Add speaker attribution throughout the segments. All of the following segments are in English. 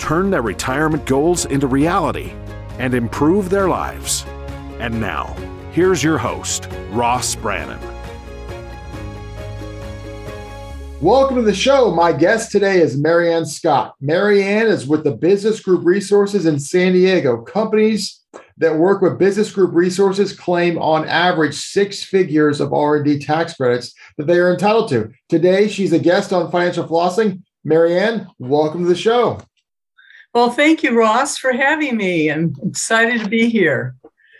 Speaker 1: turn their retirement goals into reality, and improve their lives. And now, here's your host, Ross Brannan.
Speaker 2: Welcome to the show. My guest today is Maryann Scott. Maryann is with the Business Group Resources in San Diego. Companies that work with Business Group Resources claim on average six figures of R&D tax credits that they are entitled to. Today, she's a guest on Financial Flossing. Maryann, welcome to the show.
Speaker 3: Well, thank you, Ross, for having me. I'm excited to be here.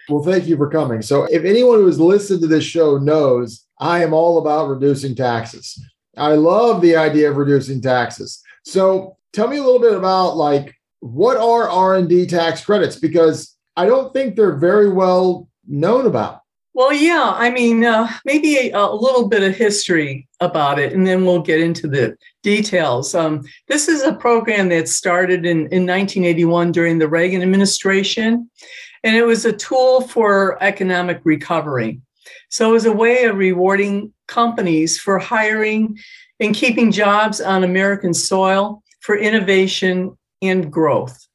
Speaker 2: Well, thank you for coming. So, if anyone who has listened to this show knows, I am all about reducing taxes. I love the idea of reducing taxes. So tell me a little bit about like what are R&D tax credits because I don't think they're very well known about.
Speaker 3: Well, yeah, I mean, uh, maybe a, a, little bit of history about it, and then we'll get into the details. Um, this is a program that started in, in 1981 during the Reagan administration, and it was a tool for economic recovery. So it was a way of rewarding companies for hiring and keeping jobs on American soil for innovation and growth.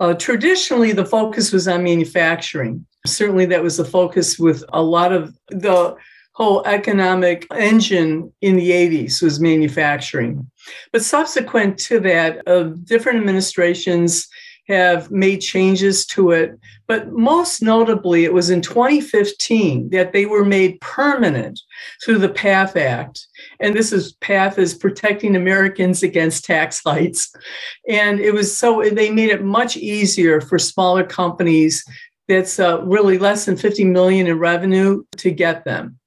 Speaker 3: Uh, traditionally, the focus was on manufacturing. Certainly, that was the focus with a lot of the whole economic engine in the 80s was manufacturing. But subsequent to that, uh, different administrations have made changes to it. But most notably, it was in 2015 that they were made permanent through the PATH Act. And this is PATH is protecting Americans against tax hikes. And it was so they made it much easier for smaller companies that's uh, really less than 50 million in revenue to get them.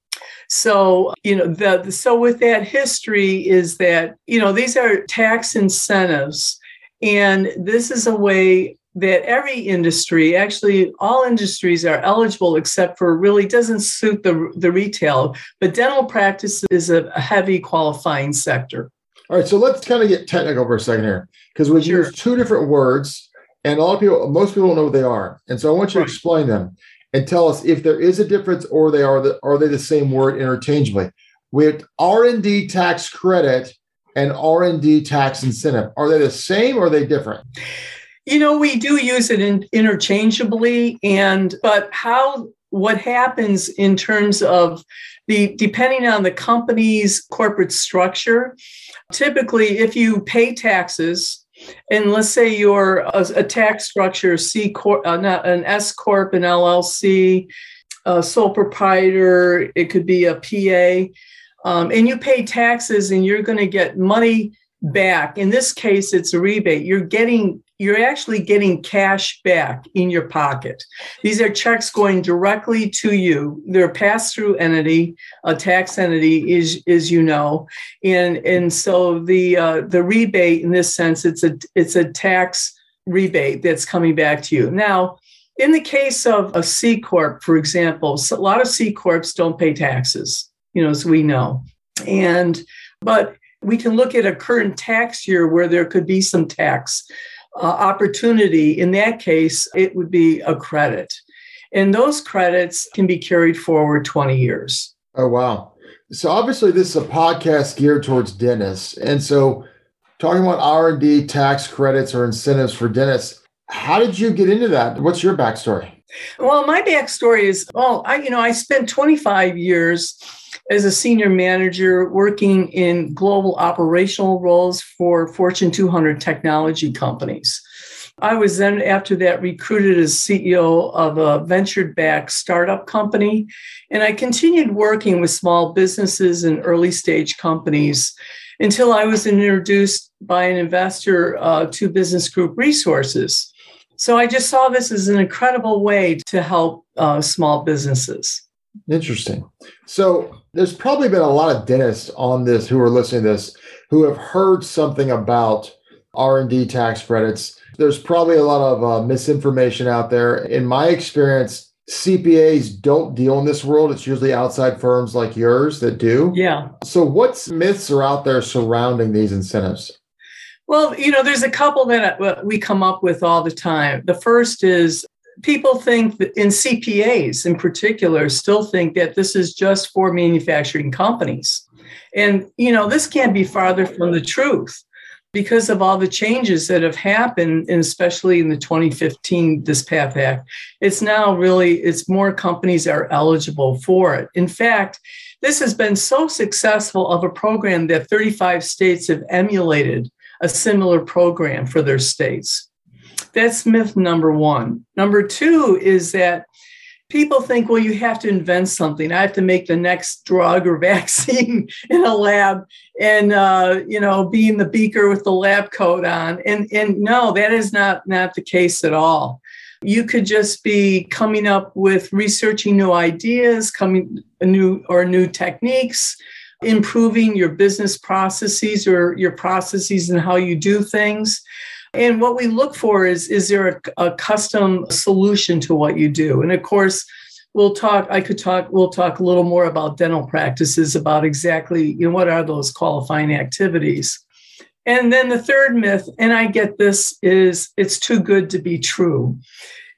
Speaker 3: So, you know, the so with that history is that, you know, these are tax incentives and this is a way that every industry, actually all industries are eligible except for really doesn't suit the, the retail, but dental practice is a, a heavy qualifying sector.
Speaker 2: All right, so let's kind of get technical for a second here because we sure. use two different words and a lot of people, most people don't know what they are. And so I want you right. to explain them and tell us if there is a difference or they are the, are they the same word interchangeably. With R&D tax credit, and R&D tax incentive? Are they the same or are they different?
Speaker 3: You know, we do use it in, interchangeably and but how what happens in terms of the depending on the company's corporate structure, typically if you pay taxes and let's say you're a, a tax structure C corp, uh, not an S corp, an LLC, a sole proprietor, it could be a PA um, and you pay taxes and you're going to get money back. In this case, it's a rebate. You're getting you're actually getting cash back in your pocket. These are checks going directly to you. They're a pass-through entity, a tax entity, is as you know, and and so the uh, the rebate in this sense, it's a it's a tax rebate that's coming back to you. Now, in the case of a C corp, for example, a lot of C corps don't pay taxes you know, as we know. And, but we can look at a current tax year where there could be some tax uh, opportunity. In that case, it would be a credit. And those credits can be carried forward 20 years.
Speaker 2: Oh, wow. So obviously this is a podcast geared towards dentists. And so talking about R&D tax credits or incentives for dentists, how did you get into that? What's your backstory?
Speaker 3: Well, my backstory is, well, I, you know, I spent 25 years as a senior manager working in global operational roles for Fortune 200 technology companies. I was then, after that, recruited as CEO of a venture backed startup company. And I continued working with small businesses and early stage companies until I was introduced by an investor uh, to Business Group Resources. So I just saw this as an incredible way to help uh, small businesses.
Speaker 2: Interesting. So there's probably been a lot of dentists on this who are listening to this who have heard something about R&D tax credits. There's probably a lot of uh, misinformation out there. In my experience, CPAs don't deal in this world. It's usually outside firms like yours that do.
Speaker 3: Yeah.
Speaker 2: So, what myths are out there surrounding these incentives?
Speaker 3: Well, you know, there's a couple that uh, we come up with all the time. The first is people think that in CPAs in particular still think that this is just for manufacturing companies. And, you know, this can't be farther from the truth because of all the changes that have happened, and especially in the 2015 this PATH Act. It's now really, it's more companies are eligible for it. In fact, this has been so successful of a program that 35 states have emulated a similar program for their states. That's myth number one. Number two is that people think, well, you have to invent something. I have to make the next drug or vaccine in a lab and, uh, you know, be in the beaker with the lab coat on. And, and no, that is not, not the case at all. You could just be coming up with researching new ideas, coming new or new techniques, improving your business processes or your processes and how you do things. And what we look for is is there a, a custom solution to what you do? And of course, we'll talk i could talk we'll talk a little more about dental practices about exactly you know what are those qualifying activities and then the third myth and i get this is it's too good to be true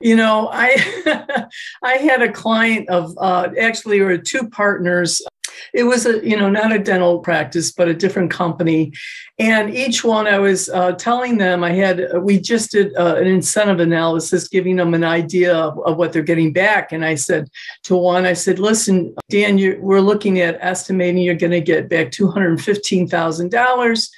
Speaker 3: you know i i had a client of uh, actually or two partners it was a you know not a dental practice but a different company. And each one i was uh, telling them i had we just did uh, an incentive analysis giving them an idea of, of, what they're getting back. And i said to one i said listen dan we're looking at estimating you're going to get back $215000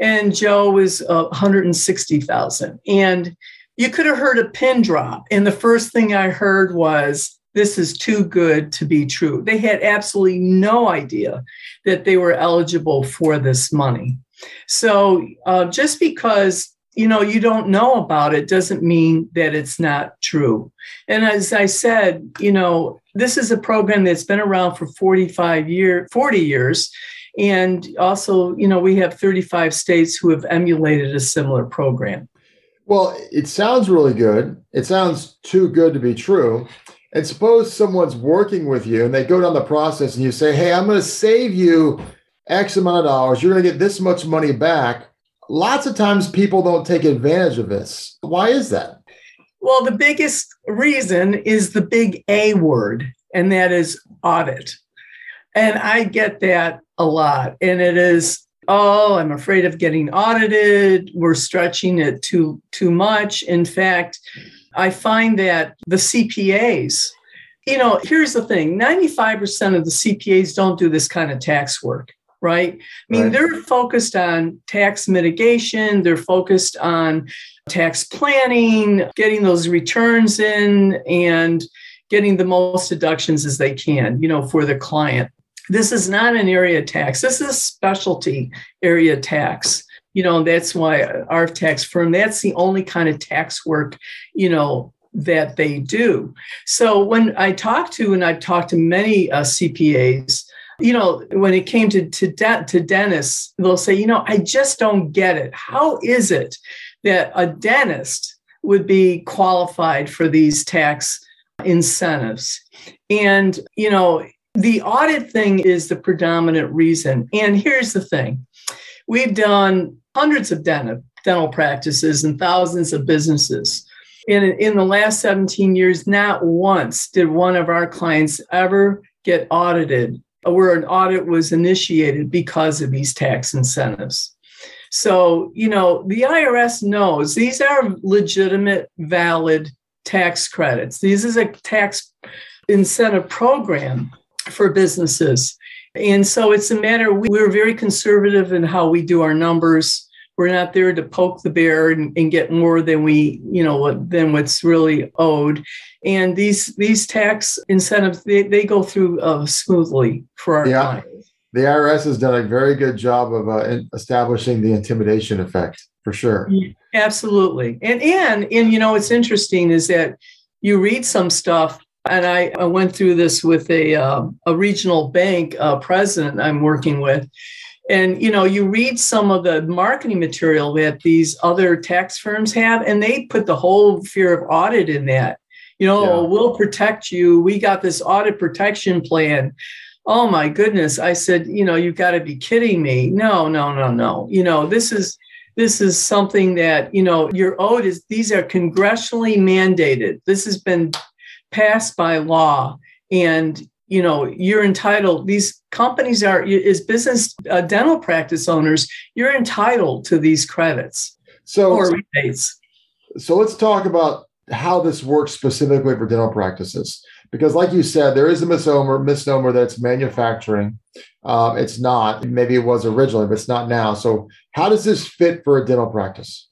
Speaker 3: and joe was uh, 160000 and you could have heard a pin drop. And the first thing i heard was this is too good to be true. They had absolutely no idea that they were eligible for this money. So uh, just because you know you don't know about it doesn't mean that it's not true. And as I said, you know this is a program that's been around for 45 years, 40 years. And also, you know, we have 35 states who have emulated a similar program.
Speaker 2: Well, it sounds really good. It sounds too good to be true. And suppose someone's working with you and they go down the process and you say, Hey, I'm going to save you X amount of dollars. You're going to get this much money back. Lots of times people don't take advantage of this. Why is that?
Speaker 3: Well, the biggest reason is the big A word, and that is audit. And I get that a lot. And it is, oh, I'm afraid of getting audited. We're stretching it too too much. In fact, I find that the CPAs, you know, here's the thing 95% of the CPAs don't do this kind of tax work, right? I mean, right. they're focused on tax mitigation, they're focused on tax planning, getting those returns in, and getting the most deductions as they can, you know, for the client. This is not an area tax. This is a specialty area tax you know that's why our tax firm that's the only kind of tax work you know that they do. So when i talk to and i've talked to many uh, cpas you know when it came to to, de- to dentists they'll say you know i just don't get it. How is it that a dentist would be qualified for these tax incentives? And you know the audit thing is the predominant reason. And here's the thing. We've done hundreds of dental, dental practices and thousands of businesses. In, in the last 17 years, not once did one of our clients ever get audited where an audit was initiated because of these tax incentives. So, you know, the IRS knows these are legitimate, valid tax credits. This is a tax incentive program for businesses. And so it's a matter, we're very conservative in how we do our numbers. We're not there to poke the bear and, and get more than we, you know, than what's really owed. And these these tax incentives, they, they go through uh, smoothly for our yeah. clients.
Speaker 2: The IRS has done a very good job of uh, establishing the intimidation effect for sure.
Speaker 3: Absolutely. And, and, and, you know, what's interesting is that you read some stuff and I, I went through this with a, uh, a regional bank uh, president I'm working with. And you know, you read some of the marketing material that these other tax firms have, and they put the whole fear of audit in that. You know, yeah. we'll protect you. We got this audit protection plan. Oh my goodness. I said, you know, you've got to be kidding me. No, no, no, no. You know, this is this is something that, you know, you're owed is these are congressionally mandated. This has been passed by law. And you know you're entitled these companies are as business uh, dental practice owners you're entitled to these credits
Speaker 2: so or rebates. so let's talk about how this works specifically for dental practices. Because like you said there is a misnomer misnomer that it's manufacturing. Um, it's not. Maybe it was originally but it's not now. So how does this fit for a dental practice?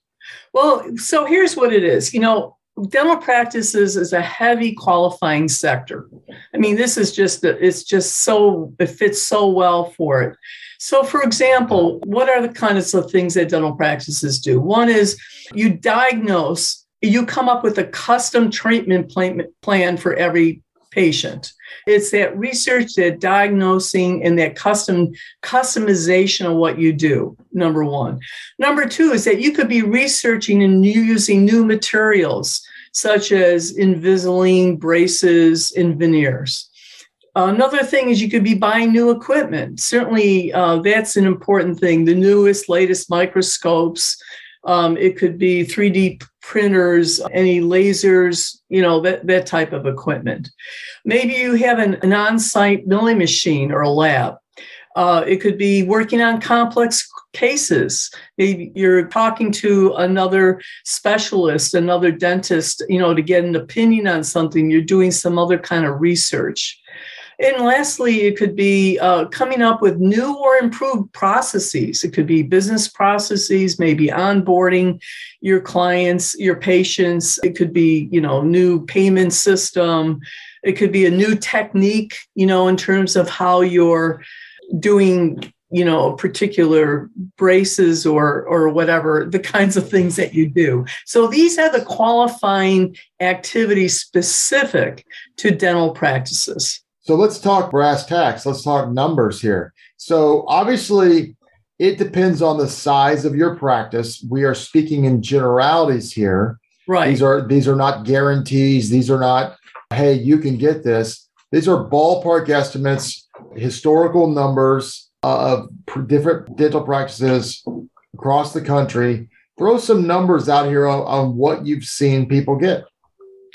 Speaker 3: Well so here's what it is. You know dental practices is a heavy qualifying sector. I mean, this is just it's just so it fits so well for it. So, for example, what are the kinds of things that dental practices do? One is you diagnose, you come up with a custom treatment plan, for every patient. It's that research, that diagnosing, and that custom customization of what you do. Number one. Number two is that you could be researching and using new materials such as Invisalign braces and veneers. Another thing is you could be buying new equipment. Certainly, uh, that's an important thing. The newest, latest microscopes. Um, it could be 3D printers, any lasers, you know, that, that type of equipment. Maybe you have an, an on site milling machine or a lab. Uh, it could be working on complex cases. Maybe you're talking to another specialist, another dentist, you know, to get an opinion on something. You're doing some other kind of research. And lastly, it could be uh, coming up with new or improved processes. It could be business processes, maybe onboarding your clients, your patients. It could be, you know, new payment system. It could be a new technique, you know, in terms of how you're doing you know particular braces or or whatever the kinds of things that you do so these are the qualifying activities specific to dental practices
Speaker 2: so let's talk brass tacks. Let's talk numbers here. So obviously it depends on the size of your practice. We are speaking in generalities here.
Speaker 3: Right.
Speaker 2: These are these are not guarantees. These are not hey you can get this. These are ballpark estimates historical numbers uh, of different dental practices across the country. Throw some numbers out here on, on what you've seen people get.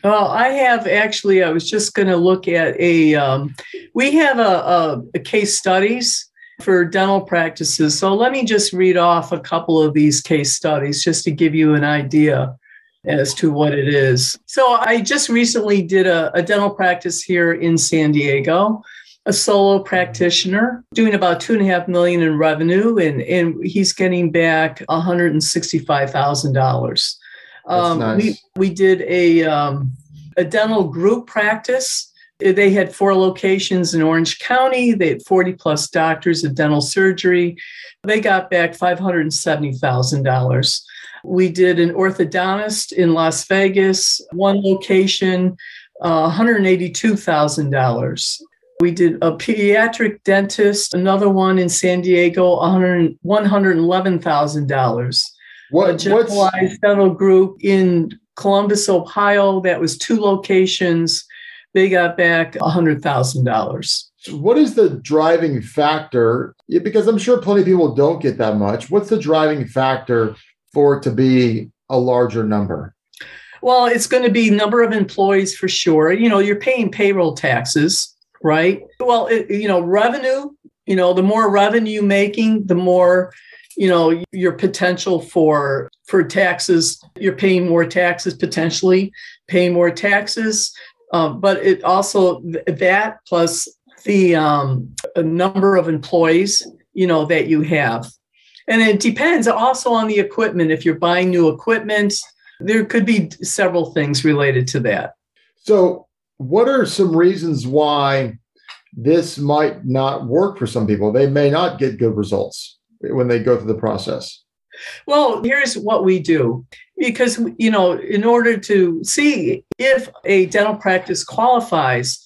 Speaker 3: Well, I have actually. I was just going to look at a. Um, we have a, a, a, case studies for dental practices. So let me just read off a couple of these case studies just to give you an idea as to what it is. So I just recently did a, a dental practice here in San Diego a solo practitioner doing about two and a half million in revenue and, and he's getting back $165,000. Um, nice. we, we did a, um, a dental group practice. They had four locations in Orange County. They had 40 plus doctors of dental surgery. They got back $570,000. We did an orthodontist in Las Vegas, one location, uh, $182,000. We did a pediatric dentist, another one in San Diego, $111,000. What, a generalized dental group in Columbus, Ohio, that was two locations. They got back $100,000.
Speaker 2: What is the driving factor? Because I'm sure plenty of people don't get that much. What's the driving factor for it to be a larger number?
Speaker 3: Well, it's going to be number of employees for sure. You know, you're paying payroll taxes right? Well, it, you know, revenue, you know, the more revenue making, the more you know your potential for for taxes. You're paying more taxes potentially paying more taxes. Um, but it also that plus the um, number of employees you know that you have. And it depends also on the equipment. If you're buying new equipment there could be several things related to that.
Speaker 2: So what are some reasons why this might not work for some people? They may not get good results when they go through the process.
Speaker 3: Well, here's what we do because, you know, in order to see if a dental practice qualifies,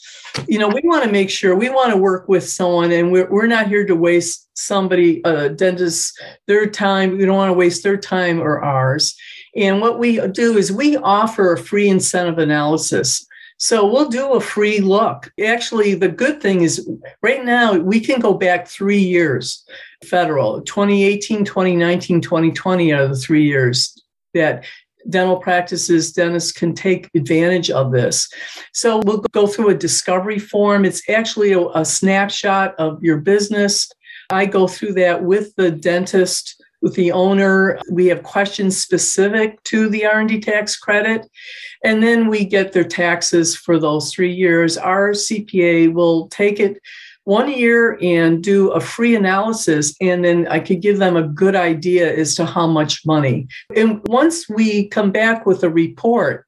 Speaker 3: you know, we want to make sure we want to work with someone and we're, we're not here to waste somebody, a dentist, their time. We don't want to waste their time or ours. And what we do is we offer a free incentive analysis. So we'll do a free look. Actually, the good thing is right now we can go back three years federal 2018, 2019, 2020 are the three years that dental practices, dentists can take advantage of this. So we'll go through a discovery form. It's actually a, a snapshot of your business. I go through that with the dentist with the owner. We have questions specific to the R&D tax credit. And then we get their taxes for those three years. Our CPA will take it one year and do a free analysis, and then I could give them a good idea as to how much money. And once we come back with a report,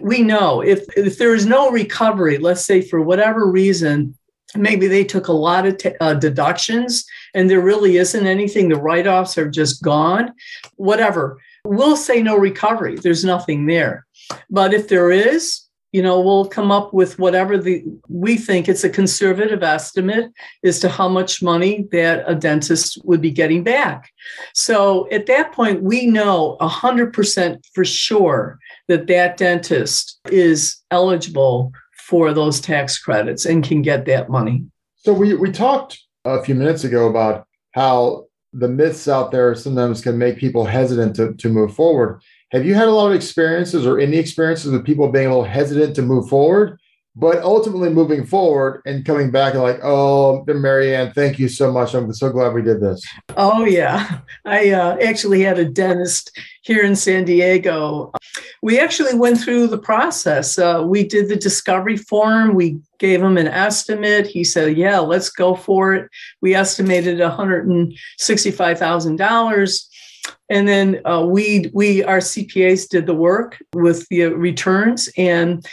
Speaker 3: we know if, if there is no recovery, let's say for whatever reason, maybe they took a lot of t- uh, deductions and there really isn't anything, the write offs are just gone, whatever. We'll say no recovery, there's nothing there. But if there is, you know we'll come up with whatever the we think it's a conservative estimate as to how much money that a dentist would be getting back. So at that point we know 100% for sure that that dentist is eligible for those tax credits and can get that money.
Speaker 2: So we we talked a few minutes ago about how the myths out there sometimes can make people hesitant to, to move forward have you had a lot of experiences or any experiences with people being a little hesitant to move forward, but ultimately moving forward and coming back and like, oh, Maryann, thank you so much. I'm so glad we did this.
Speaker 3: Oh yeah, I uh, actually had a dentist here in San Diego. We actually went through the process. Uh, we did the discovery form. We gave him an estimate. He said, "Yeah, let's go for it." We estimated one hundred and sixty-five thousand dollars and then uh, we we our CPAs did the work with the returns, and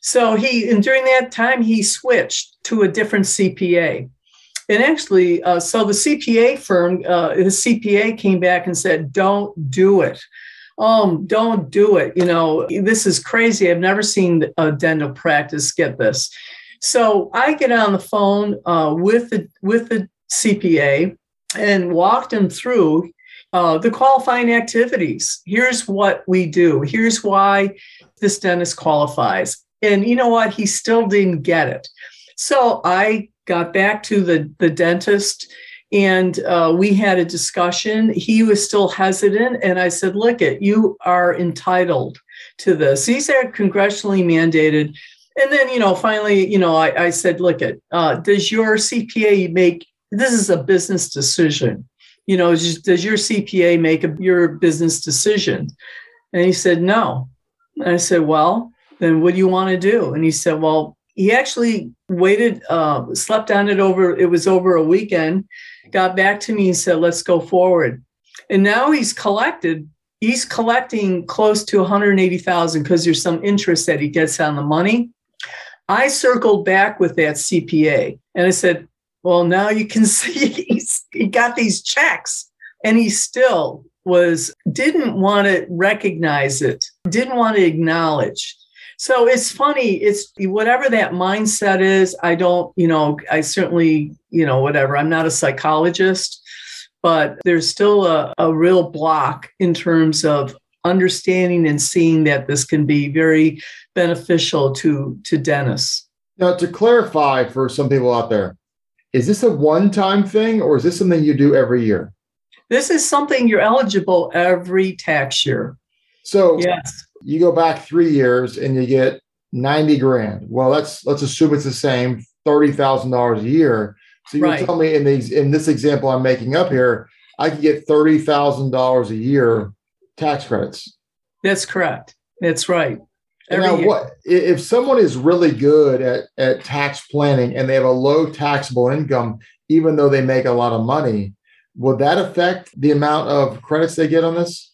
Speaker 3: so he and during that time he switched to a different CPA. And actually, uh, so the CPA firm, uh, the CPA came back and said, "Don't do it." Um, don't do it. You know, this is crazy. I've never seen a dental practice get this. So I get on the phone uh, with the with the CPA and walked him through uh, the qualifying activities. Here's what we do. Here's why this dentist qualifies. And you know what? He still didn't get it. So I got back to the, the dentist and uh, we had a discussion. He was still hesitant. And I said, Look, it, you are entitled to this. These are congressionally mandated. And then, you know, finally, you know, I, I said, Look, it, uh, does your CPA make this is a business decision? You know, does your CPA make a, your business decision? And he said, no. And I said, well, then what do you want to do? And he said, well, he actually waited, uh, slept on it over, it was over a weekend, got back to me and said, let's go forward. And now he's collected, he's collecting close to 180,000 because there's some interest that he gets on the money. I circled back with that CPA and I said, well, now you can see he got these checks and he still was didn't want to recognize it, didn't want to acknowledge. So it's funny, it's whatever that mindset is. I don't, you know, I certainly, you know, whatever. I'm not a psychologist, but there's still a, a real block in terms of understanding and seeing that this can be very beneficial to to dentists.
Speaker 2: Now, to clarify for some people out there, is this a one time thing or is this something you do every year?
Speaker 3: This is something you're eligible every tax year.
Speaker 2: So yes. you go back three years and you get 90 grand. Well, let's let's assume it's the same $30,000 a year. So you right. tell me in these in this example I'm making up here, I could get $30,000 a year tax credits.
Speaker 3: That's correct. That's right
Speaker 2: now, year. what if someone is really good at, at tax planning and they have a low taxable income, even though they make a lot of money? Will that affect the amount of credits they get on this?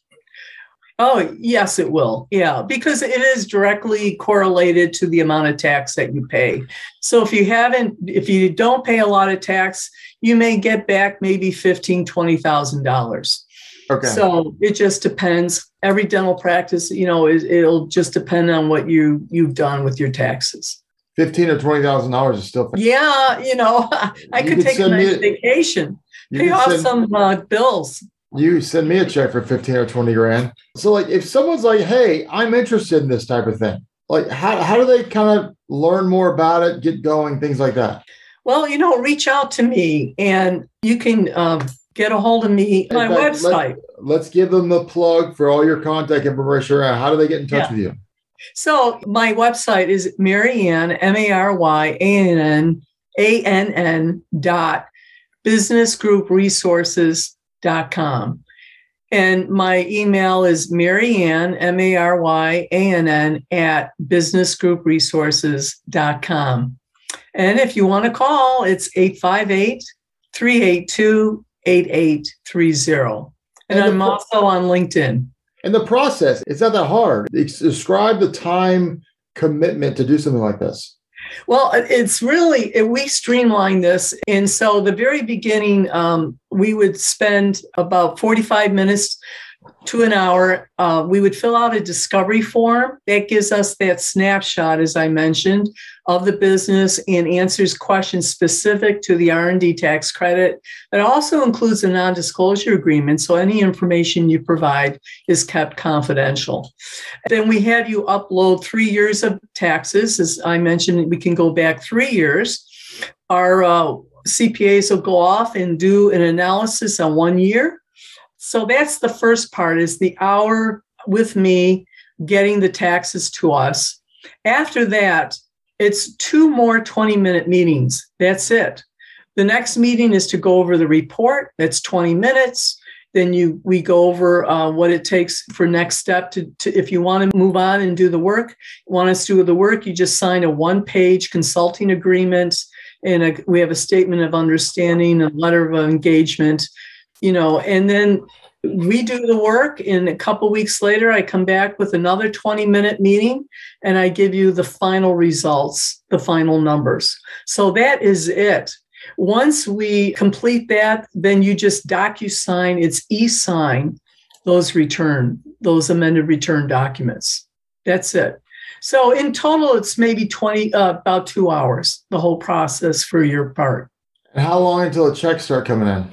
Speaker 3: Oh, yes, it will. Yeah, because it is directly correlated to the amount of tax that you pay. So if you haven't, if you don't pay a lot of tax, you may get back maybe fifteen, twenty thousand dollars. Okay. So it just depends. Every dental practice, you know, it, it'll just depend on what you you've done with your taxes.
Speaker 2: fifteen or twenty thousand dollars is still.
Speaker 3: Yeah, you know, I
Speaker 2: You
Speaker 3: could take a nice
Speaker 2: a-
Speaker 3: vacation,
Speaker 2: You
Speaker 3: pay off
Speaker 2: send-
Speaker 3: some uh, bills.
Speaker 2: you send me a check for 15 or 20 grand. So like if someone's like, hey, I'm interested in this type of thing, like how, how do they kind of learn more about it, get going, things like that?
Speaker 3: Well, you know, reach out to me and you can um, get a hold of me my
Speaker 2: fact,
Speaker 3: website.
Speaker 2: Let's give them the plug for all your contact information. How do they get in touch
Speaker 3: Yeah.
Speaker 2: with you?
Speaker 3: So my website is Maryann, M-A-R-Y-A-N-N, A-N-N dot businessgroupresources.com. And my email is Maryann, M-A-R-Y-A-N-N at businessgroupresources.com. And if you want to call, it's 858 382 8830. And
Speaker 2: And
Speaker 3: I'm
Speaker 2: pro-
Speaker 3: also on LinkedIn.
Speaker 2: And the process, it's not that hard. It's- Describe the time commitment to do something like this.
Speaker 3: Well, it's really we streamline this, and so the very beginning, um, we would spend about forty-five minutes to an hour. Uh, we would fill out a discovery form that gives us that snapshot, as I mentioned, of the business and answers questions specific to the R and D tax credit. It also includes a non-disclosure agreement, so any information you provide is kept confidential. Then we have you upload three years of taxes. As I mentioned, we can go back three years. Our uh, CPAs will go off and do an analysis on one year. So that's the first part is the hour with me getting the taxes to us. After that, it's two more 20 minute meetings. That's it. The next meeting is to go over the report. That's 20 minutes then you we go over uh, what it takes for next step to, to if you want to move on and do the work want us to do the work you just sign a one page consulting agreement and a, we have a statement of understanding a letter of engagement you know and then we do the work and a couple weeks later i come back with another 20 minute meeting and i give you the final results the final numbers so that is it once we complete that, then you just docu-sign, it's e-sign those return, those amended return documents. That's it. So in total, it's maybe 20, uh, about two hours, the whole process for your part.
Speaker 2: And how long until the checks start coming in?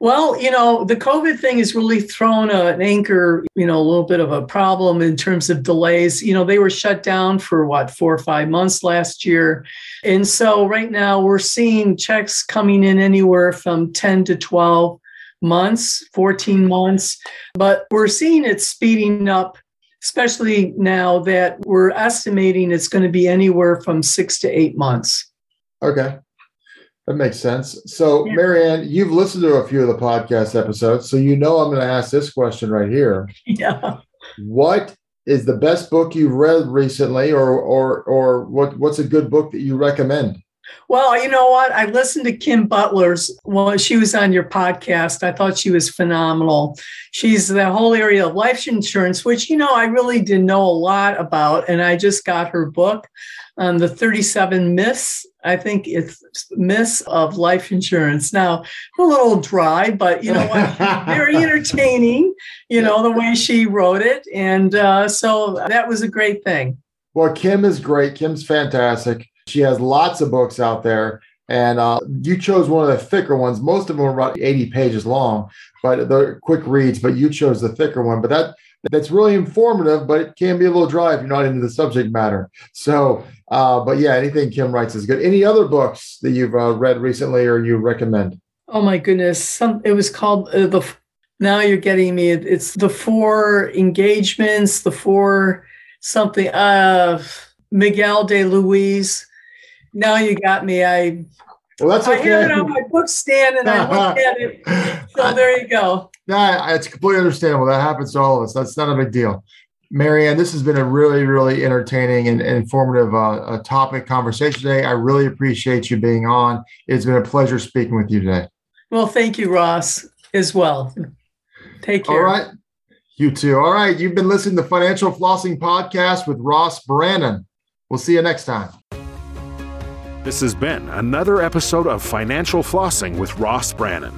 Speaker 3: Well, you know, the COVID thing has really thrown a, an anchor, you know, a little bit of a problem in terms of delays. You know, they were shut down for what, four or five months last year. And so right now we're seeing checks coming in anywhere from 10 to 12 months, 14 months, but we're seeing it speeding up, especially now that we're estimating it's going to be anywhere from six to eight months.
Speaker 2: Okay. That makes sense. So,
Speaker 3: Yeah.
Speaker 2: Maryann, you've listened to a few of the podcast episodes, so you know I'm going to ask this question right here.
Speaker 3: Yeah.
Speaker 2: What is the best book you've read recently, or or or what what's a good book that you recommend?
Speaker 3: Well, you know what? I listened to Kim Butler's. Well, she was on your podcast. I thought she was phenomenal. She's the whole area of life insurance, which, you know, I really didn't know a lot about. And I just got her book on the 37 myths. I think it's myths of life insurance. Now, a little dry, but you know what? Very entertaining, you know, the way she wrote it. And uh, so that was a great thing.
Speaker 2: Well, Kim is great. Kim's fantastic. She has lots of books out there, and uh, you chose one of the thicker ones. Most of them are about 80 pages long, but they're quick reads. But you chose the thicker one. But that that's really informative, but it can be a little dry if you're not into the subject matter. So, uh, but yeah, anything Kim writes is good. Any other books that you've uh, read recently or you recommend?
Speaker 3: Oh my goodness! Some it was called uh, the. Now you're getting me. It- It's the four engagements, the four something. Uh, Miguel de Luis. Now you got me. I
Speaker 2: Well, that's okay.
Speaker 3: I have it on my book stand and I look at it. So there you go.
Speaker 2: Nah, it's completely understandable. That happens to all of us. That's not a big deal. Maryann, this has been a really, really entertaining and, and informative uh, topic conversation today. I really appreciate you being on. It's been a pleasure speaking with you today.
Speaker 3: Well, thank you, Ross, as well. Take care.
Speaker 2: All right. You too. All right. You've been listening to Financial Flossing Podcast with Ross Brannan. We'll see you next time.
Speaker 1: This has been another episode of Financial Flossing with Ross Brannan,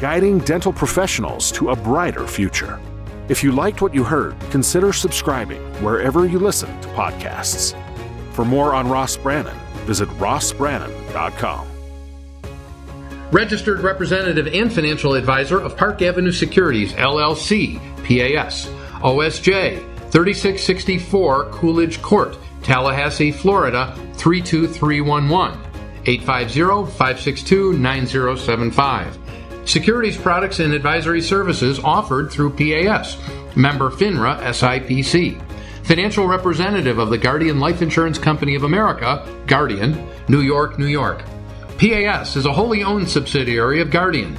Speaker 1: guiding dental professionals to a brighter future. If you liked what you heard, consider subscribing wherever you listen to podcasts. For more on Ross Brannan, visit rossbrannan.com.
Speaker 4: Registered representative and financial advisor of Park Avenue Securities, LLC, PAS, OSJ 3664 Coolidge Court, Tallahassee, Florida 32311. 850 562 9075. Securities products and advisory services offered through PAS. Member FINRA SIPC. Financial representative of the Guardian Life Insurance Company of America, Guardian, New York, New York. PAS is a wholly owned subsidiary of Guardian.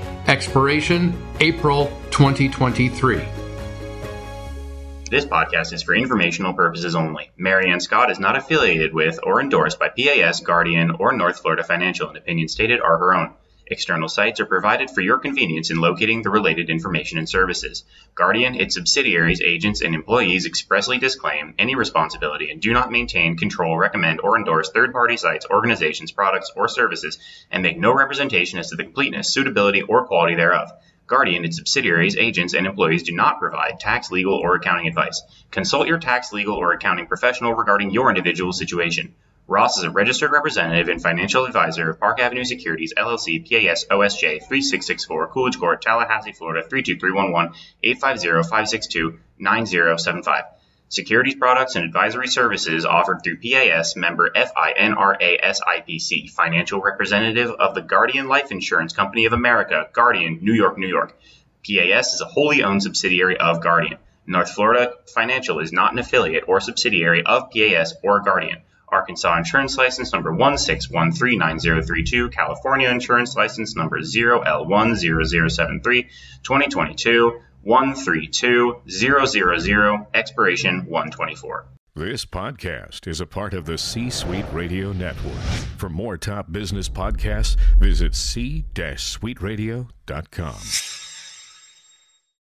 Speaker 4: expiration April 2023.
Speaker 5: This podcast is for informational purposes only. Maryann Scott is not affiliated with or endorsed by PAS, Guardian, or North Florida Financial, and opinions stated are her own. External sites are provided for your convenience in locating the related information and services. Guardian, its subsidiaries, agents, and employees expressly disclaim any responsibility and do not maintain, control, recommend, or endorse third party sites, organizations, products, or services, and make no representation as to the completeness, suitability, or quality thereof. Guardian, its subsidiaries, agents, and employees do not provide tax, legal, or accounting advice. Consult your tax, legal, or accounting professional regarding your individual situation. Ross is a registered representative and financial advisor of Park Avenue Securities, LLC, PAS, OSJ, 3664, Coolidge Court, Tallahassee, Florida, 32311, 850 562 9075. Securities products and advisory services offered through PAS member FINRA financial representative of the Guardian Life Insurance Company of America, Guardian, New York, New York. PAS is a wholly owned subsidiary of Guardian. North Florida Financial is not an affiliate or subsidiary of PAS or Guardian. Arkansas Insurance License number 16139032, California Insurance License number 0L10073, 2022 132000, expiration 124.
Speaker 6: This podcast is a part of the C Suite Radio Network. For more top business podcasts, visit c-suiteradio.com.